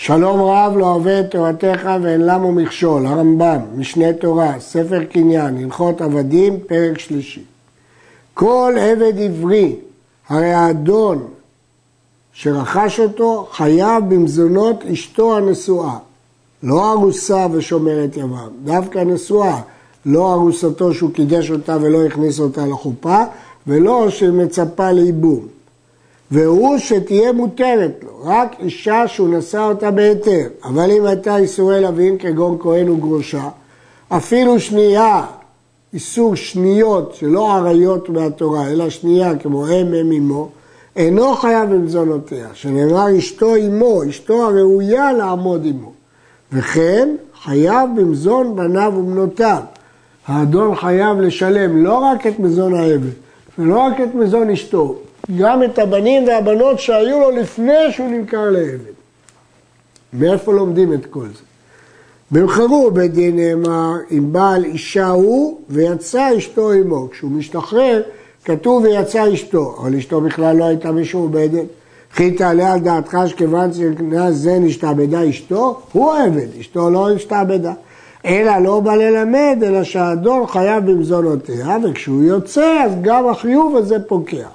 שלום רב לא אוהב את תורתך ואין למו מכשול, הרמב"ם, משנה תורה, ספר קניין, הלכות עבדים, פרק שלישי. כל עבד עברי, הרי האדון שרכש אותו, חייב במזונות אשתו הנשואה. לא ארוסה ושומרת יבם, דווקא נשואה, לא ארוסתו שהוא קידש אותה ולא הכניס אותה לחופה, ולא שמצפה לייבום. והוא שתהיה מותרת לו, רק אישה שהוא נשא אותה בהיתר. אבל אם הייתה איסורי לווין כגון כהן וגרושה, אפילו שנייה, איסור שניות שלא עריות מהתורה, אלא שנייה כמו אם אם אמו, אינו חייב במזונותיה, שנאמר אשתו אמו, אשתו הראויה לעמוד עמו. וכן חייב במזון בניו ובנותיו. האדון חייב לשלם לא רק את מזון העבד, ולא רק את מזון אשתו, גם את הבנים והבנות שהיו לו לפני שהוא נמכר לעבד. מאיפה לומדים את כל זה? במחרו בית דין נאמר, אם בעל אישה הוא ויצא אשתו עמו. כשהוא משתחרר, כתוב ויצא אשתו, אבל אשתו בכלל לא הייתה משועבדת. וכי תעלה על דעתך שכיוון שקנס זה נשתעבדה אשתו, הוא עבד, אשתו לא נשתעבדה. אלא לא בא ללמד, אלא שהאדון חייב במזונותיה, וכשהוא יוצא, אז גם החיוב הזה פוקע.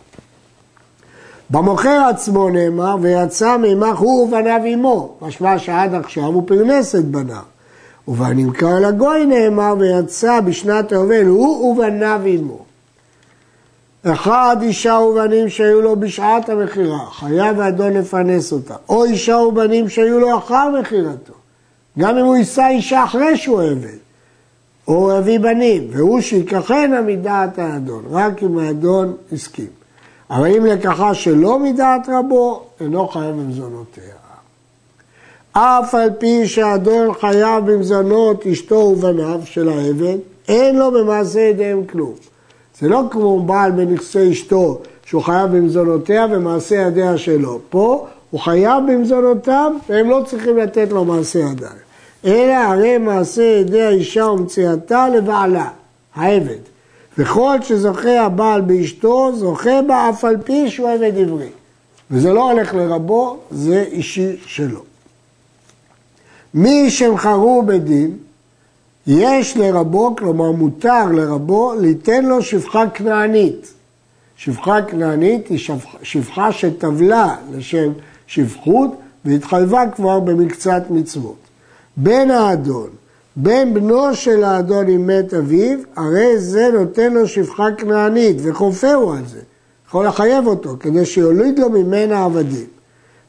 במוכר עצמו נאמר, ויצא מעמך הוא ובניו עמו, משמע שעד עכשיו הוא פרנס את בניו. ובנמכר לגוי נאמר, ויצא בשנת היובל הוא ובניו עמו. אחד אישה ובנים שהיו לו בשעת המכירה, חייב האדון לפרנס אותה, או אישה ובנים שהיו לו אחר מכירתו, גם אם הוא יישא אישה אחרי שהוא עבד, או יביא בנים, והוא שיקחנה מדעת האדון, רק אם האדון הסכים. אבל אם לקחה שלא מדעת רבו, אינו חייב במזונותיה. אף על פי שהאדון חייב במזונות אשתו ובניו של העבד, אין לו במעשה ידיהם כלום. זה לא כמו בעל בנכסי אשתו, שהוא חייב במזונותיה ומעשה ידיה שלו. פה הוא חייב במזונותיו והם לא צריכים לתת לו מעשה ידיים. אלא הרי מעשה ידי האישה ומציאתה לבעלה, העבד. וכל שזוכה הבעל באשתו, זוכה בה אף על פי שהוא עבד עברי. וזה לא הולך לרבו, זה אישי שלו. מי שמכרו בדין, יש לרבו, כלומר מותר לרבו, ליתן לו שפחה כנענית. שפחה כנענית היא שפחה שטבלה לשם שפחות והתחייבה כבר במקצת מצוות. בן האדון בן בנו של האדון עם מת אביו, הרי זה נותן לו שפחה כנענית וכופהו על זה. יכול לחייב אותו כדי שיוליד לו ממנה עבדים.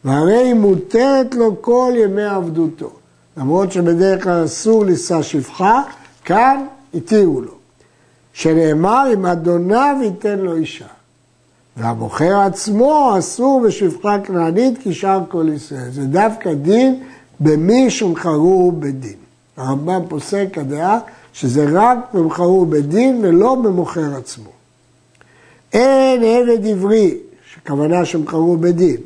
והרי היא מותרת לו כל ימי עבדותו. למרות שבדרך כלל אסור לישא שפחה, כאן התירו לו. שנאמר אם אדוניו ייתן לו אישה. והמוכר עצמו אסור בשפחה כנענית כי שאר כל ישראל. זה דווקא דין במי שמכרו בדין. הרמב"ם פוסק הדעה שזה רק במכרו בדין ולא במוכר עצמו. אין עבד עברי, שכוונה שמכרו בדין,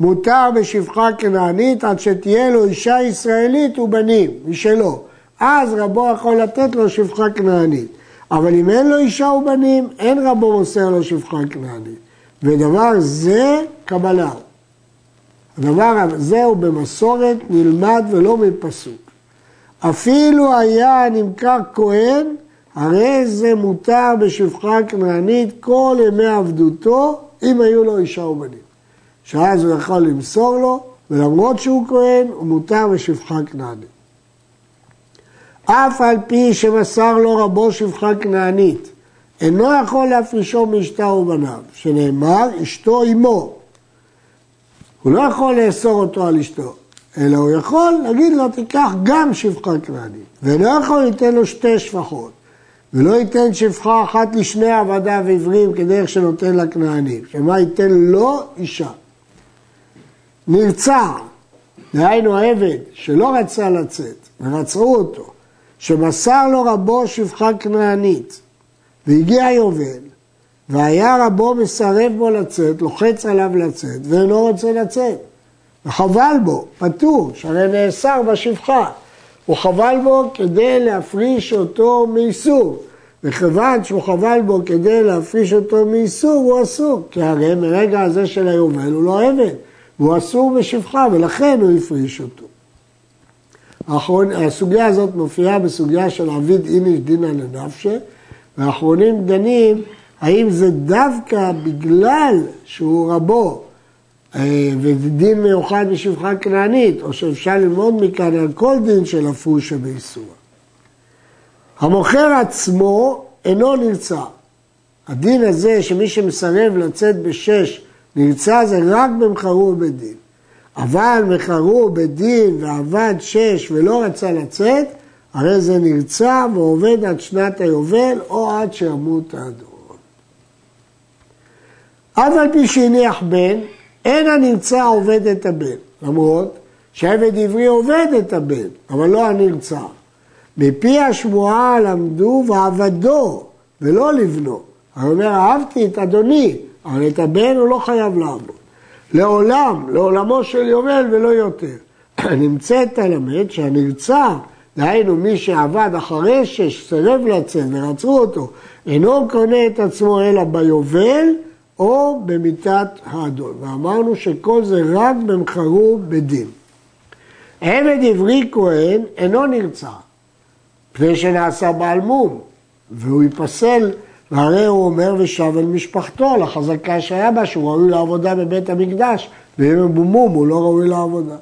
מותר בשפחה כנענית עד שתהיה לו אישה ישראלית ובנים משלו. אז רבו יכול לתת לו שפחה כנענית. אבל אם אין לו אישה ובנים, אין רבו מוסר לו שפחה כנענית. ודבר זה קבלה. הדבר הזה הוא במסורת נלמד ולא מפסוק. אפילו היה נמכר כהן, הרי זה מותר בשפחה כנענית כל ימי עבדותו, אם היו לו אישה ובנים. שאז הוא יכול למסור לו, ולמרות שהוא כהן, הוא מותר בשפחה כנענית. אף על פי שמסר לו רבו שפחה כנענית, אינו יכול להפרישו מאשתה ובניו, שנאמר אשתו אמו. הוא לא יכול לאסור אותו על אשתו, אלא הוא יכול להגיד לו, תיקח גם שפחה כנענית, ולא יכול לתת לו שתי שפחות, ולא ייתן שפחה אחת לשני עבדיו עברים כדרך שנותן לכנענים, שמה ייתן לו אישה. נרצע, דהיינו העבד שלא רצה לצאת, ורצרו אותו, שמסר לו רבו שפחה כנענית, והגיע יובל, והיה רבו מסרב בו לצאת, לוחץ עליו לצאת, ואינו רוצה לצאת. וחבל בו, פטור, שהרי נאסר בשפחה. הוא חבל בו כדי להפריש אותו מאיסור. וכיוון שהוא חבל בו כדי להפריש אותו מאיסור, הוא אסור. כי הרי מרגע הזה של היובל הוא לא עבד, והוא אסור בשפחה, ולכן הוא הפריש אותו. הסוגיה הזאת מופיעה בסוגיה של עביד איניש דינא לנפשה, והאחרונים דנים האם זה דווקא בגלל שהוא רבו אה, וזה דין מיוחד בשפחה כנענית, או שאפשר ללמוד מכאן על כל דין של הפושה באיסור. המוכר עצמו אינו נרצע. הדין הזה שמי שמסרב לצאת בשש נרצע זה רק במחרו בדין. אבל מחרו בדין ועבד שש ולא רצה לצאת, הרי זה נרצע ועובד עד שנת היובל או עד שימות האדון. אף על פי שהניח בן, אין הנרצע עובד את הבן, למרות שעבד עברי עובד את הבן, אבל לא הנרצע. מפי השמועה למדו ועבדו, ולא לבנו. הוא אומר, אהבתי את אדוני, אבל את הבן הוא לא חייב לעבוד. לעולם, לעולמו של יובל ולא יותר. נמצאת למד שהנרצע, דהיינו מי שעבד אחרי שסרב לצאת ורצו אותו, אינו קונה את עצמו אלא ביובל או במיתת האדון. ואמרנו שכל זה רק במחרו בדין. עבד עברי כהן אינו נרצע, פני שנעשה בעל מום, והוא ייפסל, והרי הוא אומר ושב אל משפחתו, לחזקה שהיה בה, שהוא ראוי לעבודה בבית המקדש, ואם הוא מום הוא לא ראוי לעבודה.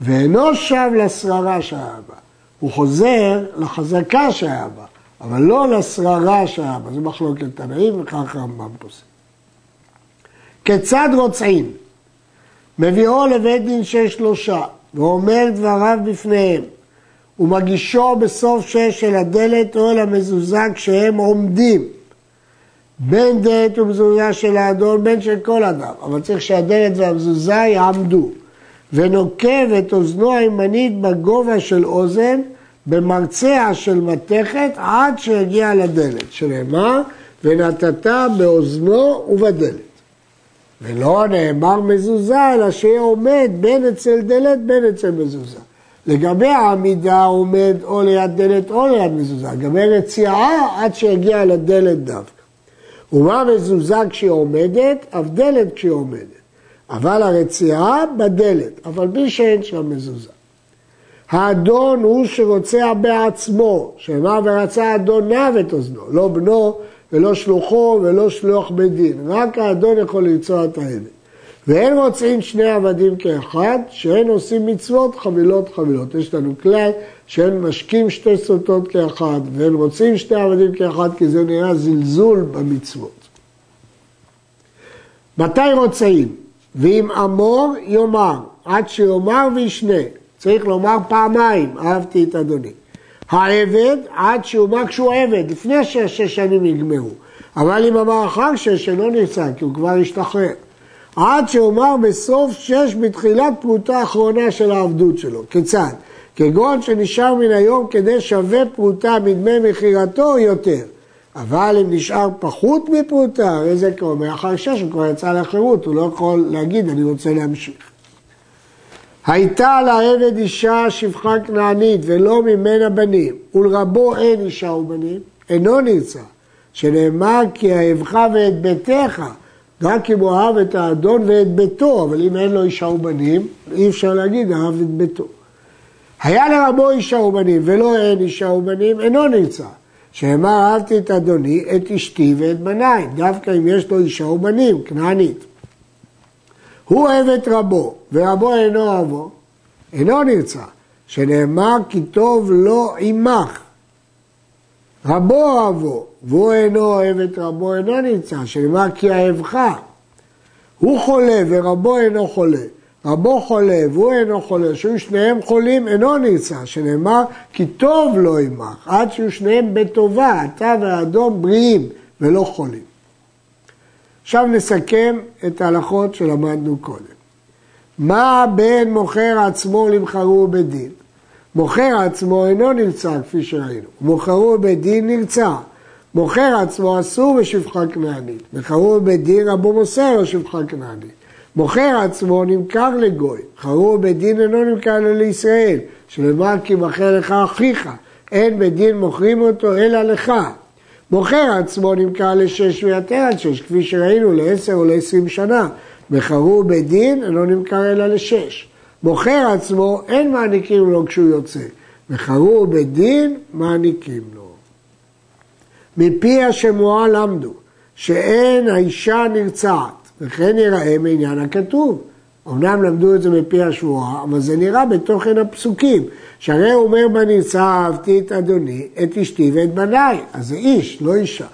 ואינו שב לשררה שהיה בה, הוא חוזר לחזקה שהיה בה, אבל לא לשררה שהיה בה, זה מחלוקת תנאים וכך רמב"ם פוסק. כיצד רוצעים? מביאו לבית דין של שלושה, ואומר דבריו בפניהם, ומגישו בסוף שש אל הדלת או אל המזוזה כשהם עומדים. בין דלת ומזוזה של האדון, בין של כל אדם, אבל צריך שהדלת והמזוזה יעמדו. ונוקב את אוזנו הימנית בגובה של אוזן, במרצע של מתכת, עד שיגיע לדלת, שנאמר, ונתת באוזנו ובדלת. ולא נאמר מזוזה, אלא שיהיה עומד בין אצל דלת בין אצל מזוזה. לגבי העמידה עומד או ליד דלת או ליד מזוזה, לגבי רציעה עד שיגיע לדלת דווקא. ומה מזוזה כשהיא עומדת? אף דלת כשהיא עומדת. אבל הרציעה בדלת, אבל בלי שאין שם מזוזה. האדון הוא שרוצע בעצמו, שמה ורצה אדוניו את אוזנו, לא בנו ולא שלוחו ולא שלוח בית דין, רק האדון יכול לרצוע את העבד. ואין רוצים שני עבדים כאחד, שאין עושים מצוות חבילות חבילות. יש לנו כלל שאין משקים שתי סוטות כאחד, ואין רוצים שני עבדים כאחד, כי זה נראה זלזול במצוות. מתי רוצים? ואם אמור, יאמר, עד שיאמר וישנה. צריך לומר פעמיים, אהבתי את אדוני. העבד עד בא כשהוא עבד, לפני שהשש שנים יגמרו. אבל אם אמר אחר שש, אינו נרצה, כי הוא כבר השתחרר. עד שאומר בסוף שש בתחילת פרוטה האחרונה של העבדות שלו. כיצד? כגון שנשאר מן היום כדי שווה פרוטה מדמי מכירתו יותר. אבל אם נשאר פחות מפרוטה, הרי זה כבר מאחר שש, הוא כבר יצא לחירות, הוא לא יכול להגיד אני רוצה להמשיך. הייתה לעבד אישה שפחה כנענית ולא ממנה בנים, ולרבו אין אישה ובנים, אינו נרצה, שנאמר כי אהבך ואת ביתך, רק אם הוא אהב את האדון ואת ביתו, אבל אם אין לו אישה ובנים, אי אפשר להגיד אהב את ביתו. היה לרבו אישה ובנים ולא אין אישה ובנים, אינו נרצה. שנאמר אהבתי את אדוני, את אשתי ואת בניי, דווקא אם יש לו אישה ובנים, כנענית. הוא אוהב את רבו, ורבו אינו אוהבו, אינו נרצע, שנאמר כי טוב לא עמך. רבו אוהבו, והוא אינו אוהב את רבו, אינו נרצע, שנאמר כי אהבך. הוא חולה ורבו אינו חולה. רבו חולה והוא אינו חולה, שהיו שניהם חולים אינו נרצע, שנאמר כי טוב לא עמך, עד שיהיו שניהם בטובה, אתה והאדון בריאים ולא חולים. עכשיו נסכם את ההלכות שלמדנו קודם. מה בין מוכר עצמו למכרו בדין? מוכר עצמו אינו נרצע כפי שראינו, מוכרו בדין נרצע. מוכר עצמו אסור בשפחה כנענית, מכרו בדין רבו מוסר לו שפחה כנענית. מוכר עצמו נמכר לגוי, מכרו בדין אינו נמכר לו לישראל, שלמר כי מכר לך אחיך, אין בדין מוכרים אותו אלא לך. מוכר עצמו נמכר לשש ויתר על שש, כפי שראינו לעשר או לעשרים שנה. מכרו בדין, אינו נמכר אלא לשש. מוכר עצמו, אין מעניקים לו כשהוא יוצא. וחרו בדין, מעניקים לו. מפי השמועה למדו שאין האישה נרצעת, וכן יראה מעניין הכתוב. אמנם למדו את זה מפי השבועה, אבל זה נראה בתוכן הפסוקים. שהרי הוא אומר בנרצע אהבתי את אדוני, את אשתי ואת בניי. אז זה איש, לא אישה.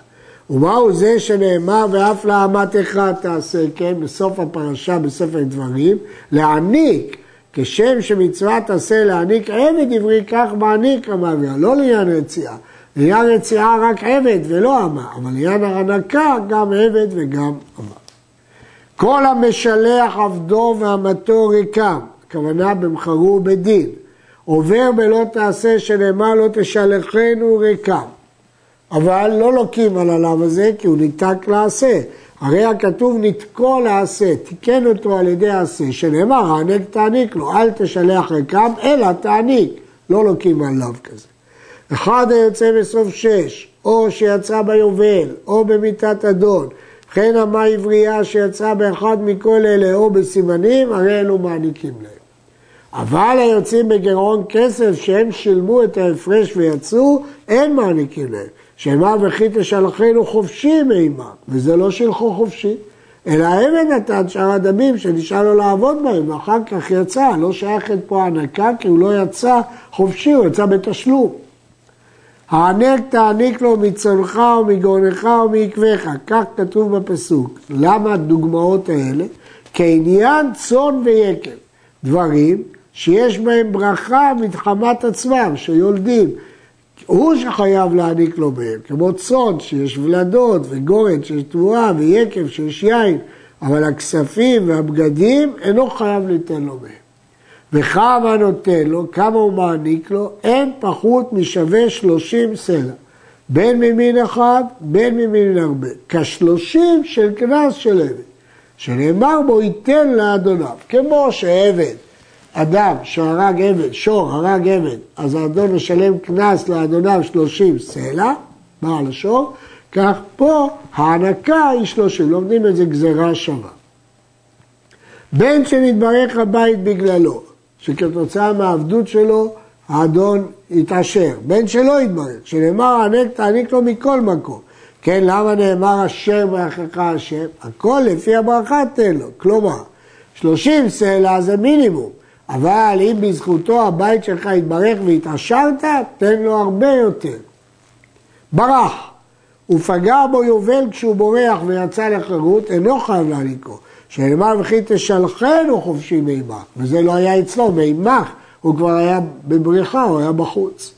ומהו זה שנאמר ואף לאמתך תעשה כן בסוף הפרשה בספר דברים, להעניק כשם שמצוות עשה להעניק עבד עברי כך מעניק המאביה, לא לעניין רציעה. לעניין רציעה רק עבד ולא אמה, אבל לעניין הרנקה גם עבד וגם אמה. כל המשלח עבדו ואמתו ריקם, הכוונה במחרו בדין, עובר בלא תעשה שנאמר לא תשלחנו ריקם. אבל לא לוקים על הלאו הזה כי הוא ניתק לעשה. הרי הכתוב נתקו לעשה, תיקן אותו על ידי עשה, שנאמר הענק תעניק לו, אל תשלח ריקם, אלא תעניק, לא לוקים על לאו כזה. אחד היוצא בסוף שש, או שיצא ביובל, או במיתת אדון, וכן המה עברייה שיצא באחד מכל אלה או בסימנים, הרי אלו מעניקים להם. אבל היוצאים בגירעון כסף שהם שילמו את ההפרש ויצאו, אין מעניקים להם. שמה וכי תשלחנו חופשי מעימה, וזה לא שילחו חופשי, אלא העבד נתן שאר הדמים שנשאר לו לעבוד בהם, ואחר כך יצא, לא שייכת פה הנקה, כי הוא לא יצא חופשי, הוא יצא בתשלום. הענק תעניק לו מצונך ומגאונך ומעקבך, כך כתוב בפסוק. למה הדוגמאות האלה? כעניין צאן ויקל, דברים שיש בהם ברכה מתחמת עצמם, שיולדים. הוא שחייב להעניק לו מהם, כמו צאן שיש ולדות וגורן שיש תבואה ויקב שיש יין, אבל הכספים והבגדים אינו חייב ליתן לו מהם. וכמה נותן לו, כמה הוא מעניק לו, אין פחות משווה שלושים סלע. בין ממין אחד, בין ממין הרבה. כשלושים של קנס של עבד. שנאמר בו ייתן לאדוניו. כמו שעבד, אדם שהרג עבד, שור הרג עבד, אז האדון משלם קנס לאדוניו שלושים סלע, בעל השור, כך פה ההענקה היא שלושים, לומדים את זה גזירה שווה. בין שנתברך הבית בגללו, שכתוצאה מהעבדות שלו האדון יתעשר, בין שלא יתברך, שנאמר הענק תעניק לו מכל מקום. כן, למה נאמר אשר ברכך השם? הכל לפי הברכה תן לו. כלומר, שלושים סלע זה מינימום, אבל אם בזכותו הבית שלך יתברך והתעשרת, תן לו הרבה יותר. ברח, ופגע בו יובל כשהוא בורח ויצא לחירות, אינו חייב להעניקו. שנאמר וכי תשלחנו חופשי מימך, וזה לא היה אצלו, מימך, הוא כבר היה בבריחה, הוא היה בחוץ.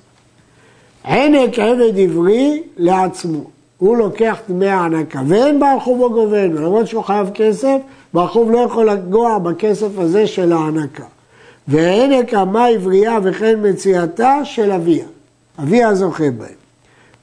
ענק עבד עברי לעצמו, הוא לוקח דמי הענקה, ואין בעל חובו גובל, למרות שהוא חייב כסף, בעל חוב לא יכול לגוע בכסף הזה של הענקה. וענק אמה עברייה וכן מציאתה של אביה, אביה זוכה בהם.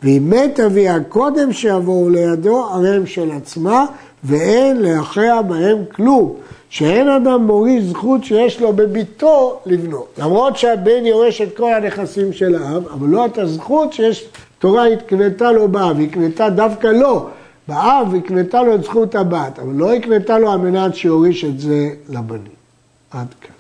ואם מת אביה קודם שיבואו לידו, הרי הם של עצמה, ואין להכריע בהם כלום, שאין אדם מוריש זכות שיש לו בביתו לבנות. למרות שהבן יורש את כל הנכסים של האב, אבל לא את הזכות שיש, תורה הקנתה לו באב, היא הקנתה דווקא לו. באב הקנתה לו את זכות הבת, אבל לא הקנתה לו על מנת שיוריש את זה לבנים. עד כאן.